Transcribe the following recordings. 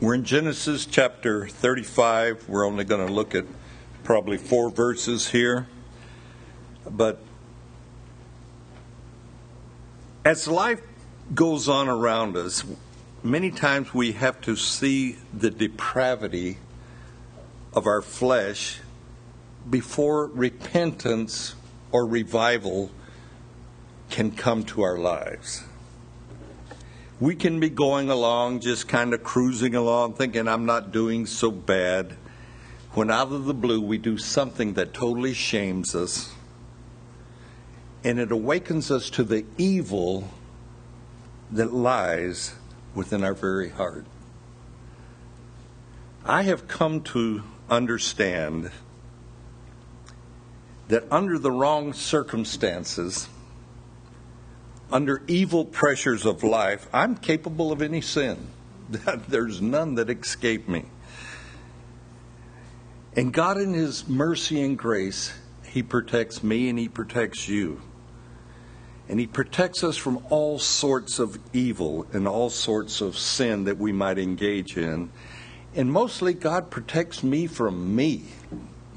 We're in Genesis chapter 35. We're only going to look at probably four verses here. But as life goes on around us, many times we have to see the depravity of our flesh before repentance or revival can come to our lives we can be going along, just kind of cruising along, thinking I'm not doing so bad, when out of the blue we do something that totally shames us, and it awakens us to the evil that lies within our very heart. I have come to understand that under the wrong circumstances, under evil pressures of life, I'm capable of any sin. There's none that escape me. And God, in His mercy and grace, He protects me and He protects you. And He protects us from all sorts of evil and all sorts of sin that we might engage in. And mostly, God protects me from me.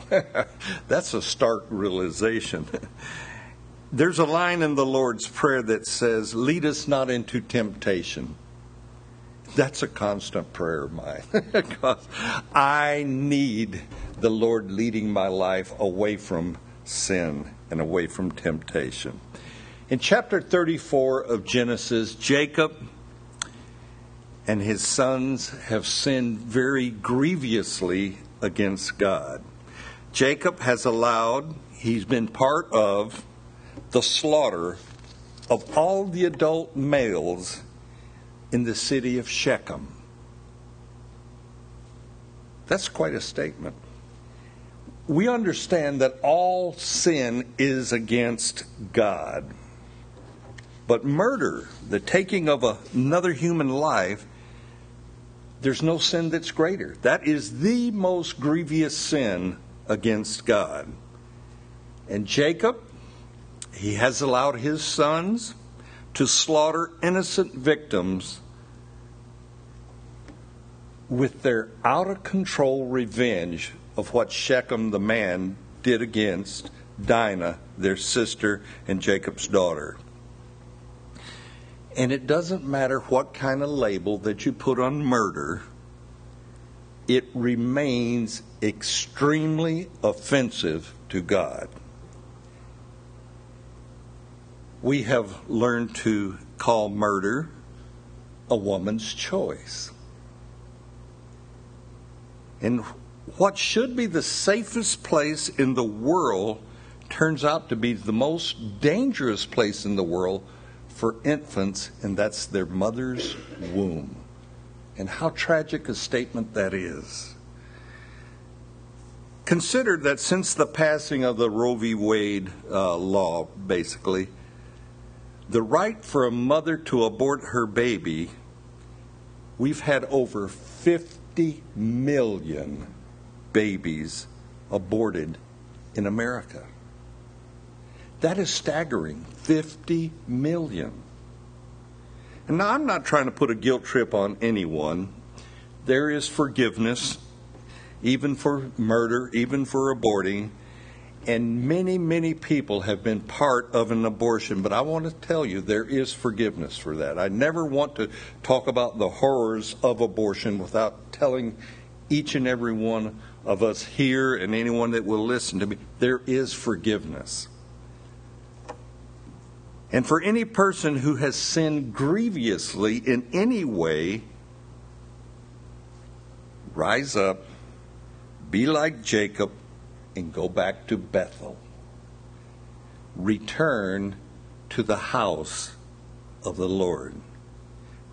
That's a stark realization. There's a line in the Lord's Prayer that says, Lead us not into temptation. That's a constant prayer of mine. because I need the Lord leading my life away from sin and away from temptation. In chapter 34 of Genesis, Jacob and his sons have sinned very grievously against God. Jacob has allowed, he's been part of, the slaughter of all the adult males in the city of Shechem. That's quite a statement. We understand that all sin is against God. But murder, the taking of another human life, there's no sin that's greater. That is the most grievous sin against God. And Jacob he has allowed his sons to slaughter innocent victims with their out of control revenge of what Shechem the man did against Dinah, their sister and Jacob's daughter. And it doesn't matter what kind of label that you put on murder, it remains extremely offensive to God we have learned to call murder a woman's choice. And what should be the safest place in the world turns out to be the most dangerous place in the world for infants, and that's their mother's womb. And how tragic a statement that is. Consider that since the passing of the Roe v. Wade uh, law, basically, the right for a mother to abort her baby, we've had over 50 million babies aborted in America. That is staggering 50 million. And now I'm not trying to put a guilt trip on anyone. There is forgiveness, even for murder, even for aborting. And many, many people have been part of an abortion, but I want to tell you there is forgiveness for that. I never want to talk about the horrors of abortion without telling each and every one of us here and anyone that will listen to me there is forgiveness. And for any person who has sinned grievously in any way, rise up, be like Jacob, and go back to Bethel. Return to the house of the Lord.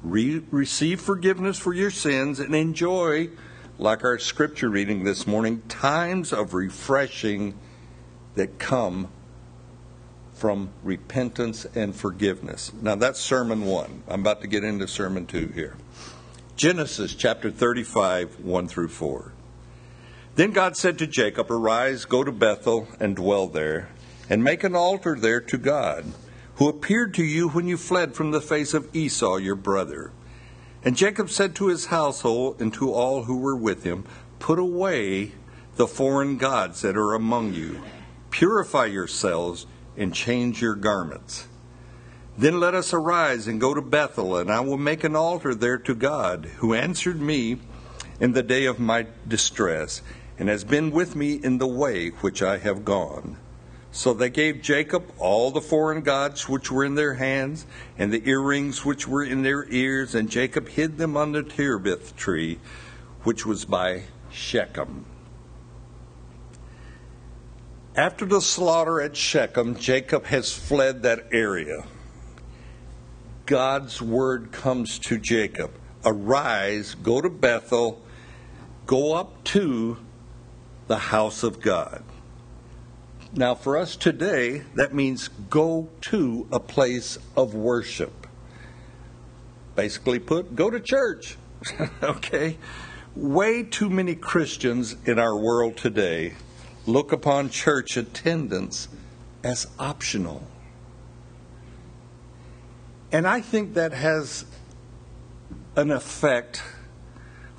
Re- receive forgiveness for your sins and enjoy, like our scripture reading this morning, times of refreshing that come from repentance and forgiveness. Now, that's sermon one. I'm about to get into sermon two here. Genesis chapter 35, 1 through 4. Then God said to Jacob, Arise, go to Bethel, and dwell there, and make an altar there to God, who appeared to you when you fled from the face of Esau your brother. And Jacob said to his household and to all who were with him, Put away the foreign gods that are among you, purify yourselves, and change your garments. Then let us arise and go to Bethel, and I will make an altar there to God, who answered me in the day of my distress, and has been with me in the way which I have gone. So they gave Jacob all the foreign gods which were in their hands, and the earrings which were in their ears, and Jacob hid them on the terebinth tree, which was by Shechem. After the slaughter at Shechem, Jacob has fled that area. God's word comes to Jacob Arise, go to Bethel, go up to the house of God. Now, for us today, that means go to a place of worship. Basically, put, go to church. okay? Way too many Christians in our world today look upon church attendance as optional. And I think that has an effect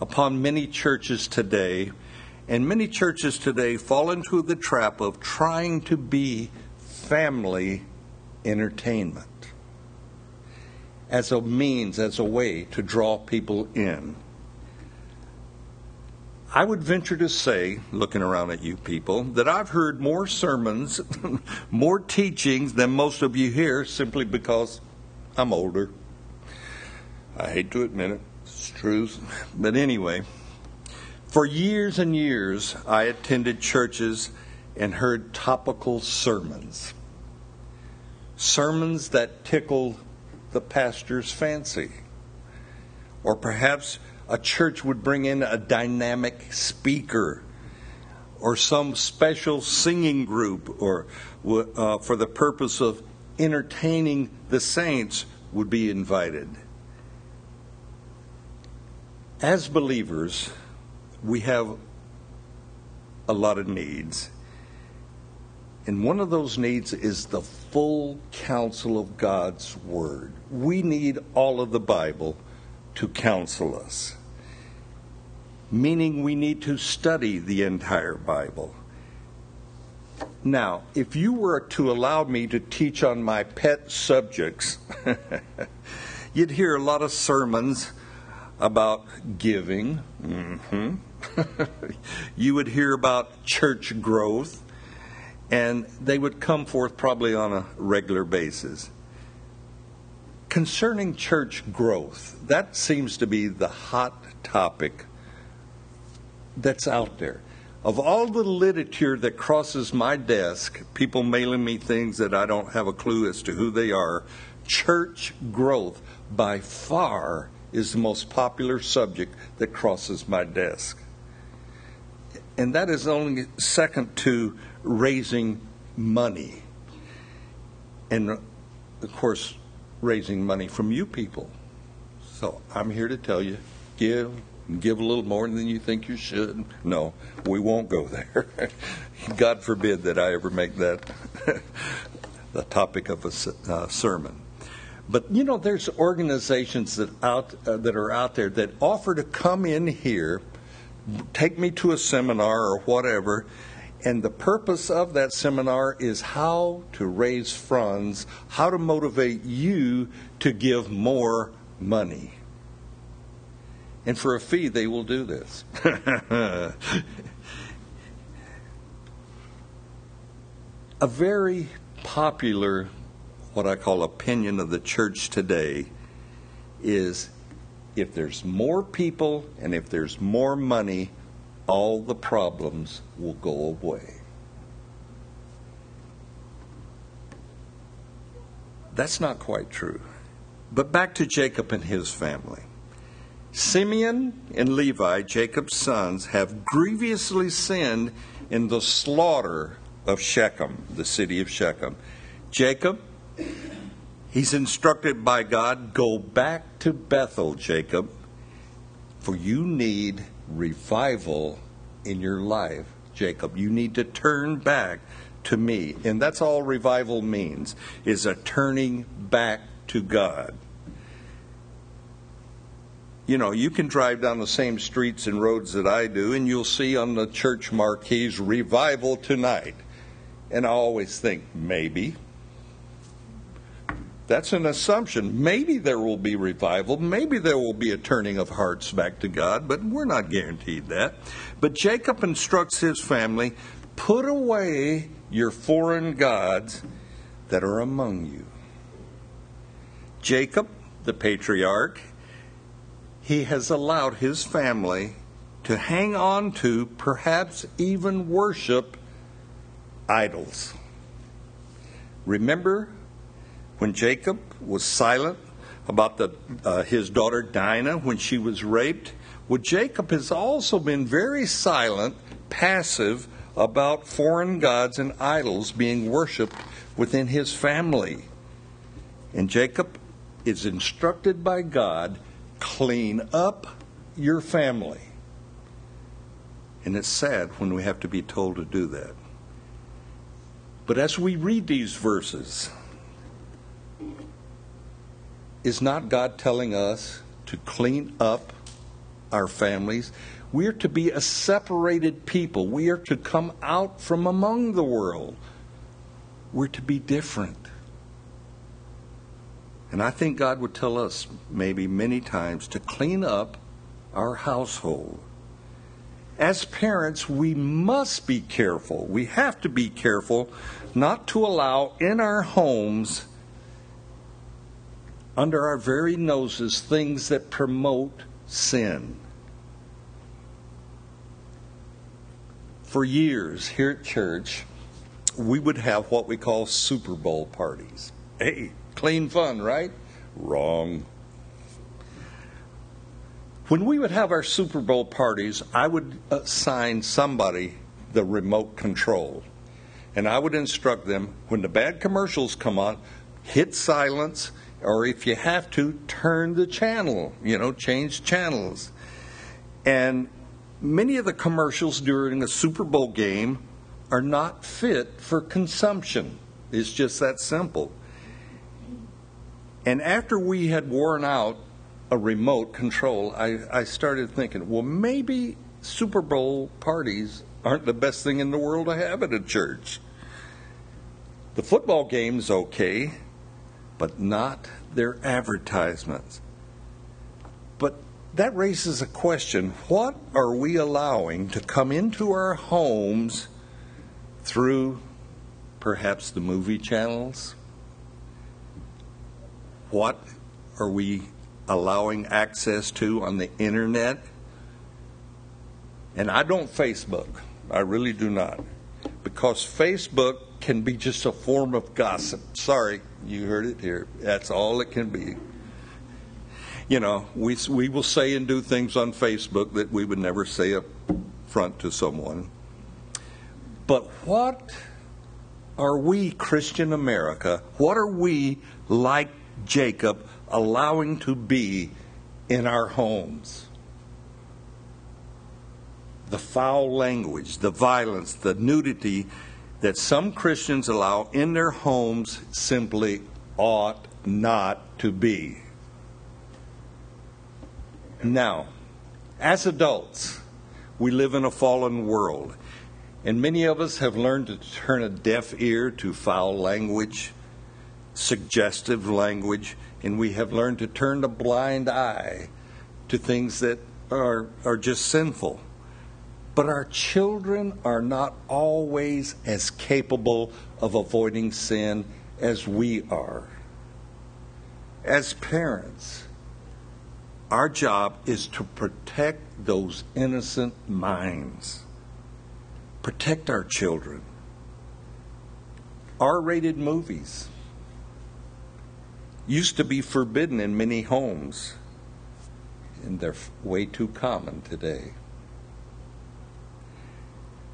upon many churches today and many churches today fall into the trap of trying to be family entertainment as a means, as a way to draw people in. I would venture to say, looking around at you people, that I've heard more sermons, more teachings than most of you here simply because I'm older. I hate to admit it, it's truth. But anyway, for years and years, I attended churches and heard topical sermons. Sermons that tickled the pastor's fancy. Or perhaps a church would bring in a dynamic speaker or some special singing group or uh, for the purpose of entertaining the saints would be invited. As believers, we have a lot of needs. And one of those needs is the full counsel of God's Word. We need all of the Bible to counsel us, meaning we need to study the entire Bible. Now, if you were to allow me to teach on my pet subjects, you'd hear a lot of sermons about giving. Mm-hmm. you would hear about church growth, and they would come forth probably on a regular basis. Concerning church growth, that seems to be the hot topic that's out there. Of all the literature that crosses my desk, people mailing me things that I don't have a clue as to who they are, church growth by far is the most popular subject that crosses my desk. And that is only second to raising money. And of course, raising money from you people. So I'm here to tell you give, give a little more than you think you should. No, we won't go there. God forbid that I ever make that the topic of a uh, sermon. But you know, there's organizations that out uh, that are out there that offer to come in here, take me to a seminar or whatever, and the purpose of that seminar is how to raise funds, how to motivate you to give more money. And for a fee, they will do this. a very popular what I call opinion of the church today is if there's more people and if there's more money, all the problems will go away. That's not quite true. But back to Jacob and his family. Simeon and Levi, Jacob's sons, have grievously sinned in the slaughter of Shechem, the city of Shechem. Jacob He's instructed by God go back to Bethel, Jacob, for you need revival in your life, Jacob. You need to turn back to me. And that's all revival means is a turning back to God. You know, you can drive down the same streets and roads that I do, and you'll see on the church marquees, revival tonight. And I always think, maybe. That's an assumption. Maybe there will be revival. Maybe there will be a turning of hearts back to God, but we're not guaranteed that. But Jacob instructs his family put away your foreign gods that are among you. Jacob, the patriarch, he has allowed his family to hang on to, perhaps even worship, idols. Remember when Jacob was silent about the, uh, his daughter Dinah when she was raped? Well, Jacob has also been very silent, passive about foreign gods and idols being worshiped within his family. And Jacob is instructed by God clean up your family. And it's sad when we have to be told to do that. But as we read these verses, is not God telling us to clean up our families? We are to be a separated people. We are to come out from among the world. We're to be different. And I think God would tell us, maybe many times, to clean up our household. As parents, we must be careful. We have to be careful not to allow in our homes, under our very noses, things that promote sin. For years here at church, we would have what we call Super Bowl parties. Hey, clean fun, right? Wrong. When we would have our Super Bowl parties, I would assign somebody the remote control. And I would instruct them when the bad commercials come on, hit silence, or if you have to, turn the channel, you know, change channels. And many of the commercials during a Super Bowl game are not fit for consumption. It's just that simple. And after we had worn out a remote control, I, I started thinking, well, maybe Super Bowl parties aren't the best thing in the world to have at a church. The football game's okay, but not their advertisements. But that raises a question what are we allowing to come into our homes through perhaps the movie channels? What are we allowing access to on the internet? And I don't Facebook. I really do not. Because Facebook can be just a form of gossip. Sorry, you heard it here. That's all it can be you know, we, we will say and do things on Facebook that we would never say up front to someone. But what are we, Christian America, what are we, like Jacob, allowing to be in our homes? The foul language, the violence, the nudity that some Christians allow in their homes simply ought not to be. Now, as adults, we live in a fallen world, and many of us have learned to turn a deaf ear to foul language, suggestive language, and we have learned to turn a blind eye to things that are, are just sinful. But our children are not always as capable of avoiding sin as we are. As parents, our job is to protect those innocent minds, protect our children. R rated movies used to be forbidden in many homes, and they're way too common today.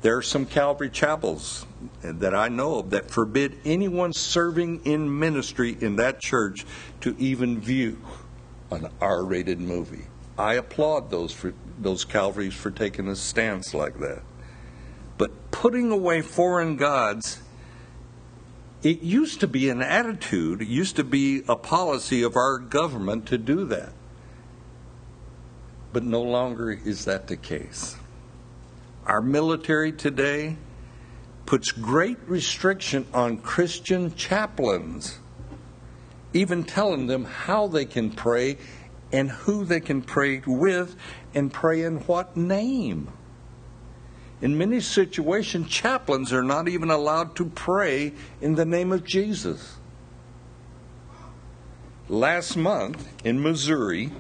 There are some Calvary chapels that I know of that forbid anyone serving in ministry in that church to even view an R-rated movie. I applaud those for, those Calvaries for taking a stance like that. But putting away foreign gods, it used to be an attitude, it used to be a policy of our government to do that. but no longer is that the case. Our military today puts great restriction on Christian chaplains, even telling them how they can pray and who they can pray with and pray in what name. In many situations, chaplains are not even allowed to pray in the name of Jesus. Last month in Missouri,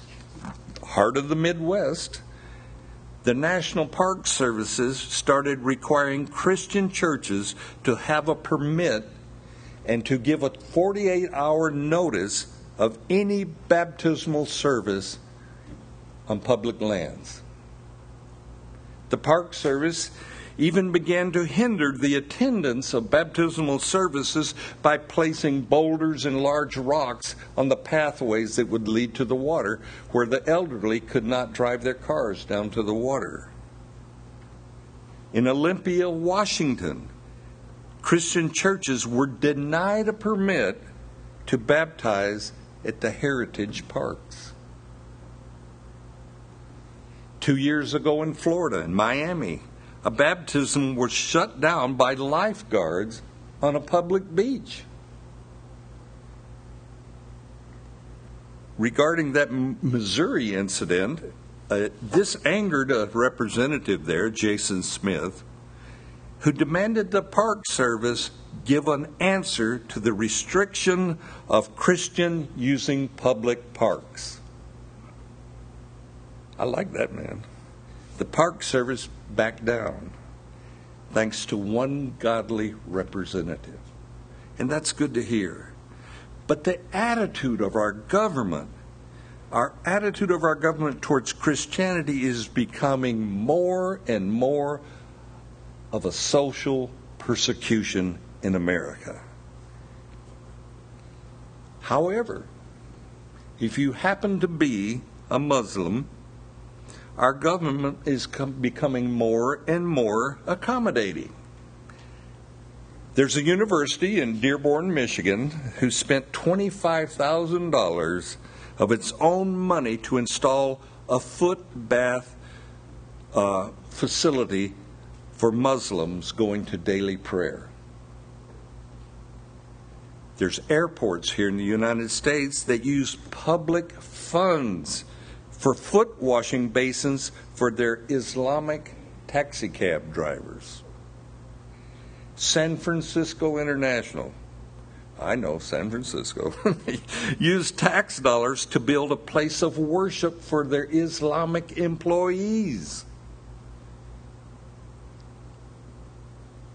heart of the Midwest, the National Park Services started requiring Christian churches to have a permit and to give a 48 hour notice of any baptismal service on public lands. The Park Service even began to hinder the attendance of baptismal services by placing boulders and large rocks on the pathways that would lead to the water, where the elderly could not drive their cars down to the water. In Olympia, Washington, Christian churches were denied a permit to baptize at the heritage parks. Two years ago in Florida, in Miami, a baptism was shut down by lifeguards on a public beach. Regarding that Missouri incident, uh, this angered a representative there, Jason Smith, who demanded the Park Service give an answer to the restriction of Christian using public parks. I like that man. The Park Service backed down thanks to one godly representative. And that's good to hear. But the attitude of our government, our attitude of our government towards Christianity is becoming more and more of a social persecution in America. However, if you happen to be a Muslim, our government is com- becoming more and more accommodating. There's a university in Dearborn, Michigan, who spent $25,000 of its own money to install a foot bath uh, facility for Muslims going to daily prayer. There's airports here in the United States that use public funds for foot washing basins for their Islamic taxicab drivers. San Francisco International, I know San Francisco, used tax dollars to build a place of worship for their Islamic employees.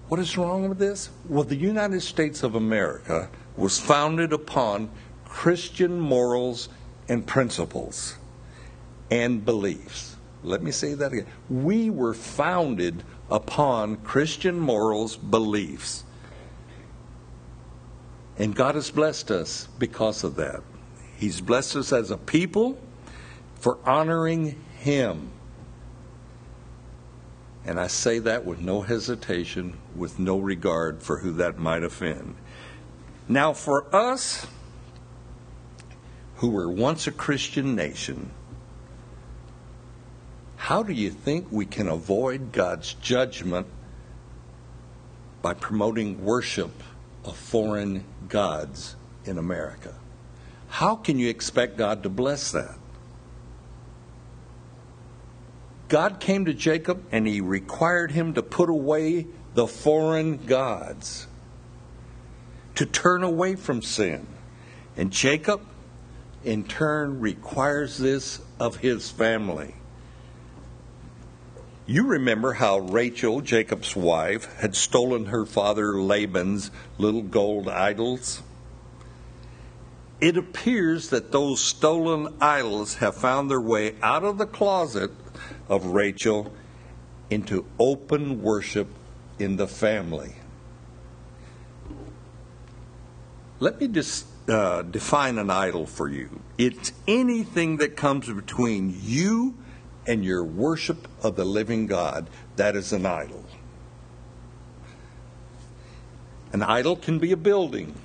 What is wrong with this? Well, the United States of America was founded upon Christian morals and principles and beliefs. Let me say that again. We were founded upon Christian morals, beliefs. And God has blessed us because of that. He's blessed us as a people for honoring Him. And I say that with no hesitation, with no regard for who that might offend. Now, for us who were once a Christian nation, how do you think we can avoid God's judgment by promoting worship of foreign gods in America? How can you expect God to bless that? God came to Jacob and he required him to put away the foreign gods, to turn away from sin. And Jacob, in turn, requires this of his family. You remember how Rachel, Jacob's wife, had stolen her father Laban's little gold idols? It appears that those stolen idols have found their way out of the closet of Rachel into open worship in the family. Let me just uh, define an idol for you. It's anything that comes between you and your worship of the living God, that is an idol. An idol can be a building,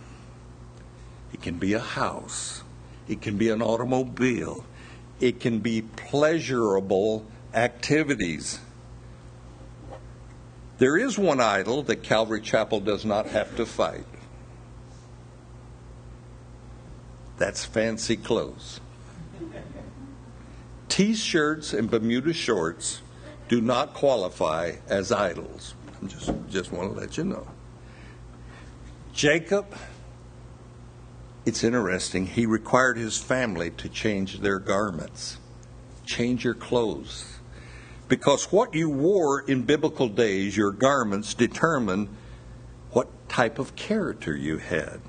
it can be a house, it can be an automobile, it can be pleasurable activities. There is one idol that Calvary Chapel does not have to fight. That's fancy clothes. T shirts and Bermuda shorts do not qualify as idols. Just, just want to let you know. Jacob, it's interesting, he required his family to change their garments, change your clothes. Because what you wore in biblical days, your garments, determine what type of character you had.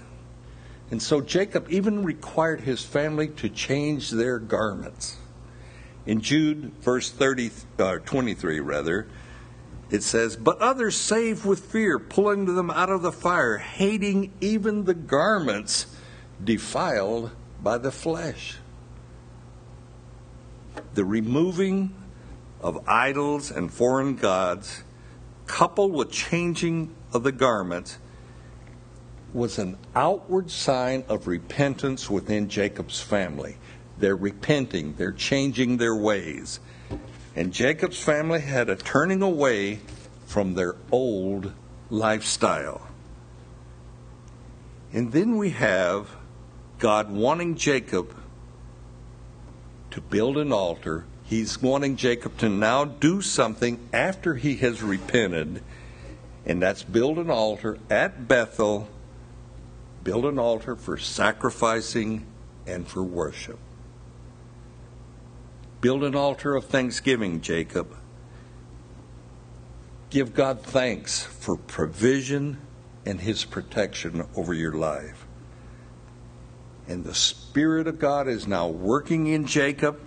And so Jacob even required his family to change their garments. In Jude, verse 30, uh, 23, rather, it says, But others save with fear, pulling them out of the fire, hating even the garments defiled by the flesh. The removing of idols and foreign gods, coupled with changing of the garments, was an outward sign of repentance within Jacob's family. They're repenting, they're changing their ways. And Jacob's family had a turning away from their old lifestyle. And then we have God wanting Jacob to build an altar. He's wanting Jacob to now do something after he has repented, and that's build an altar at Bethel, build an altar for sacrificing and for worship. Build an altar of thanksgiving, Jacob. Give God thanks for provision and his protection over your life. And the Spirit of God is now working in Jacob,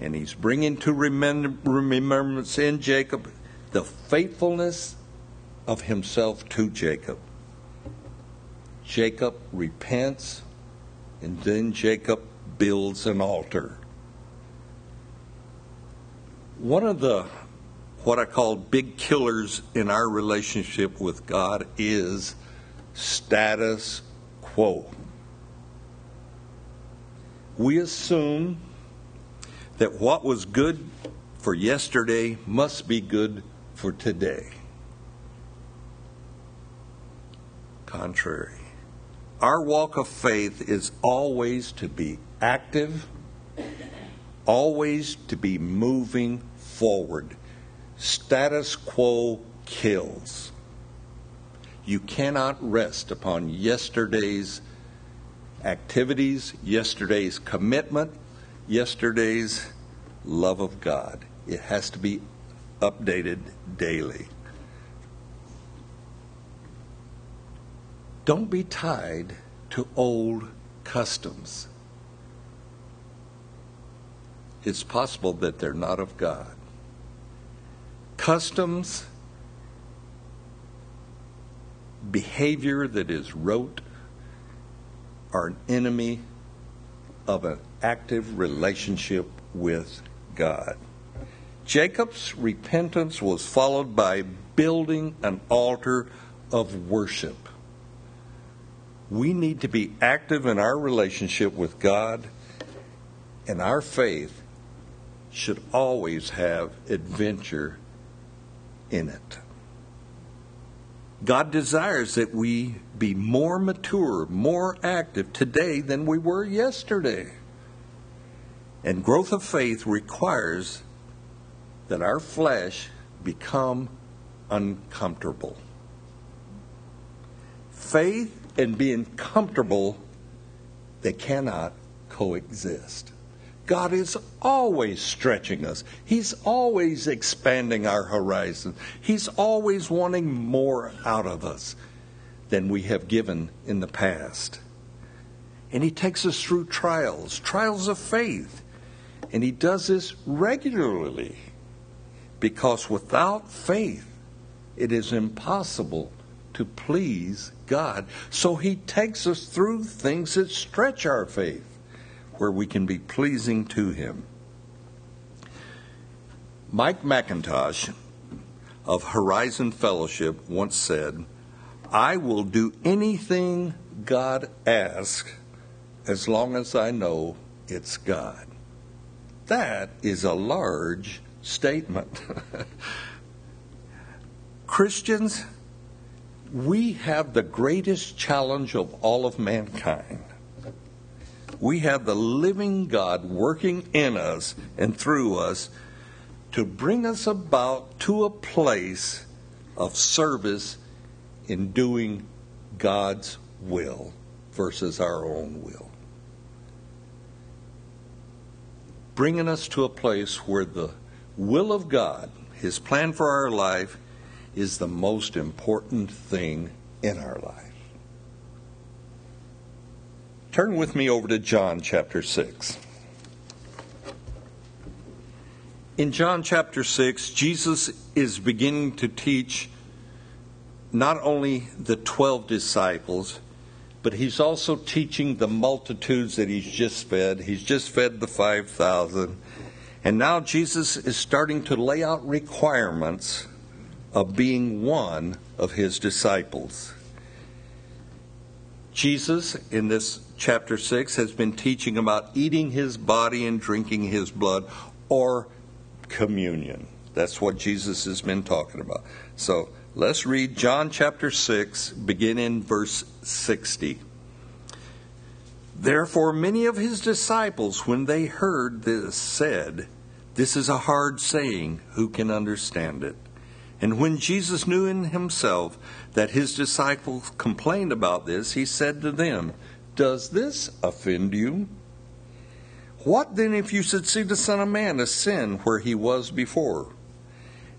and he's bringing to remembrance in Jacob the faithfulness of himself to Jacob. Jacob repents, and then Jacob builds an altar one of the what I call big killers in our relationship with God is status quo. We assume that what was good for yesterday must be good for today. Contrary. Our walk of faith is always to be active always to be moving forward. Status quo kills. You cannot rest upon yesterday's activities, yesterday's commitment, yesterday's love of God. It has to be updated daily. Don't be tied to old customs it's possible that they're not of God. Customs, behavior that is rote, are an enemy of an active relationship with God. Jacob's repentance was followed by building an altar of worship. We need to be active in our relationship with God and our faith should always have adventure in it. God desires that we be more mature, more active today than we were yesterday. And growth of faith requires that our flesh become uncomfortable. Faith and being comfortable, they cannot coexist. God is always stretching us. He's always expanding our horizon. He's always wanting more out of us than we have given in the past. And He takes us through trials, trials of faith. And He does this regularly because without faith, it is impossible to please God. So He takes us through things that stretch our faith where we can be pleasing to Him. Mike MacIntosh of Horizon Fellowship once said, I will do anything God asks as long as I know it's God. That is a large statement. Christians, we have the greatest challenge of all of mankind. We have the living God working in us and through us to bring us about to a place of service in doing God's will versus our own will. Bringing us to a place where the will of God, His plan for our life, is the most important thing in our life. Turn with me over to John chapter 6. In John chapter 6, Jesus is beginning to teach not only the 12 disciples, but he's also teaching the multitudes that he's just fed. He's just fed the 5,000. And now Jesus is starting to lay out requirements of being one of his disciples. Jesus, in this chapter 6, has been teaching about eating his body and drinking his blood, or communion. That's what Jesus has been talking about. So let's read John chapter 6, begin in verse 60. Therefore, many of his disciples, when they heard this, said, This is a hard saying, who can understand it? And when Jesus knew in himself that his disciples complained about this, he said to them, Does this offend you? What then if you should see the Son of Man ascend where he was before?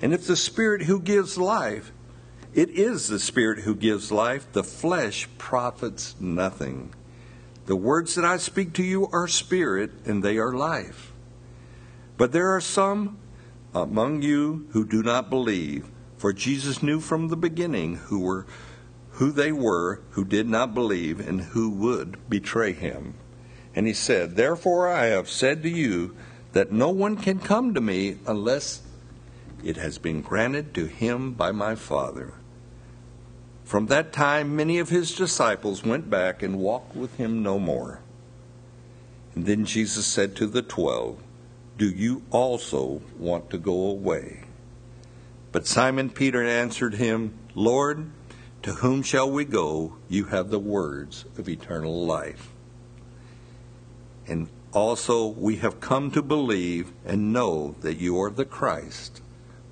And if the Spirit who gives life, it is the Spirit who gives life, the flesh profits nothing. The words that I speak to you are spirit, and they are life. But there are some among you who do not believe, for Jesus knew from the beginning who were who they were who did not believe and who would betray him. And he said, Therefore I have said to you that no one can come to me unless it has been granted to him by my Father. From that time, many of his disciples went back and walked with him no more. And then Jesus said to the twelve, Do you also want to go away? But Simon Peter answered him, Lord, to whom shall we go? You have the words of eternal life and also we have come to believe and know that you are the Christ,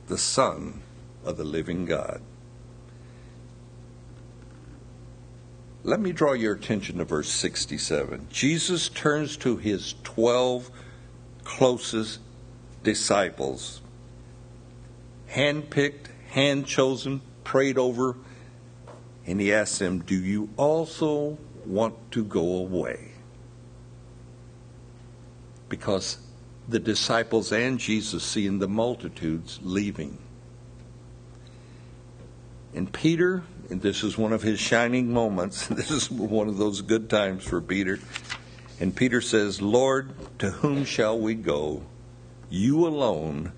the Son of the living God. Let me draw your attention to verse 67. Jesus turns to his 12 closest disciples, handpicked, hand chosen, prayed over, and he asks them, Do you also want to go away? because the disciples and Jesus seeing the multitudes leaving. And Peter, and this is one of his shining moments, this is one of those good times for Peter. And Peter says, Lord, to whom shall we go? You alone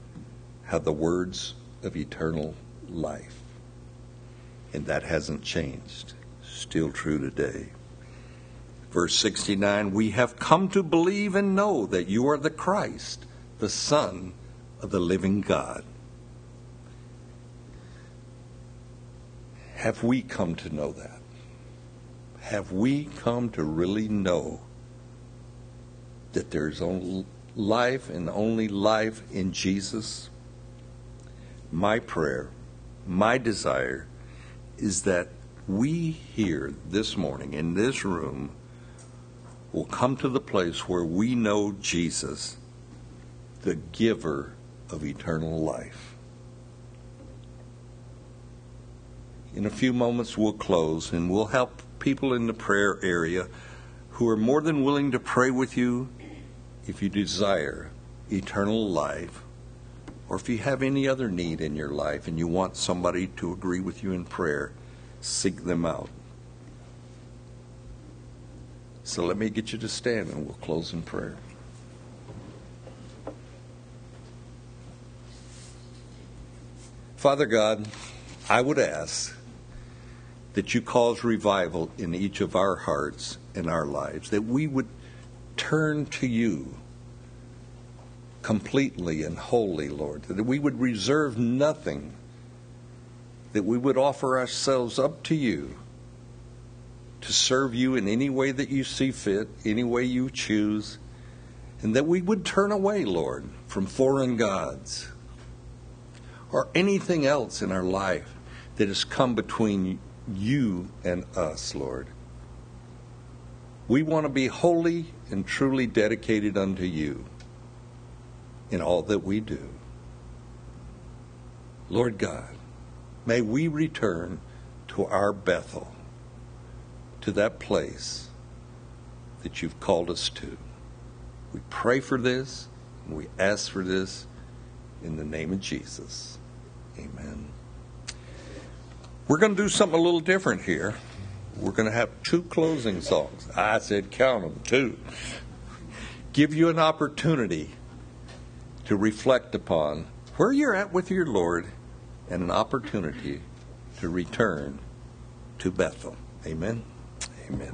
have the words of eternal life. And that hasn't changed. Still true today. Verse 69 We have come to believe and know that you are the Christ, the Son of the living God. Have we come to know that? Have we come to really know that there's only life and only life in Jesus? My prayer, my desire is that we here this morning in this room will come to the place where we know Jesus, the giver of eternal life. In a few moments, we'll close and we'll help people in the prayer area who are more than willing to pray with you if you desire eternal life or if you have any other need in your life and you want somebody to agree with you in prayer, seek them out. So let me get you to stand and we'll close in prayer. Father God, I would ask that you cause revival in each of our hearts and our lives, that we would turn to you completely and wholly, Lord, that we would reserve nothing, that we would offer ourselves up to you to serve you in any way that you see fit, any way you choose, and that we would turn away, Lord, from foreign gods or anything else in our life that has come between you and us, Lord. We want to be holy and truly dedicated unto you in all that we do. Lord God, may we return to our Bethel, to that place that you've called us to. We pray for this and we ask for this in the name of Jesus. Amen. We're going to do something a little different here. We're going to have two closing songs. I said count them, two. Give you an opportunity to reflect upon where you're at with your Lord and an opportunity to return to Bethel. Amen. Amen.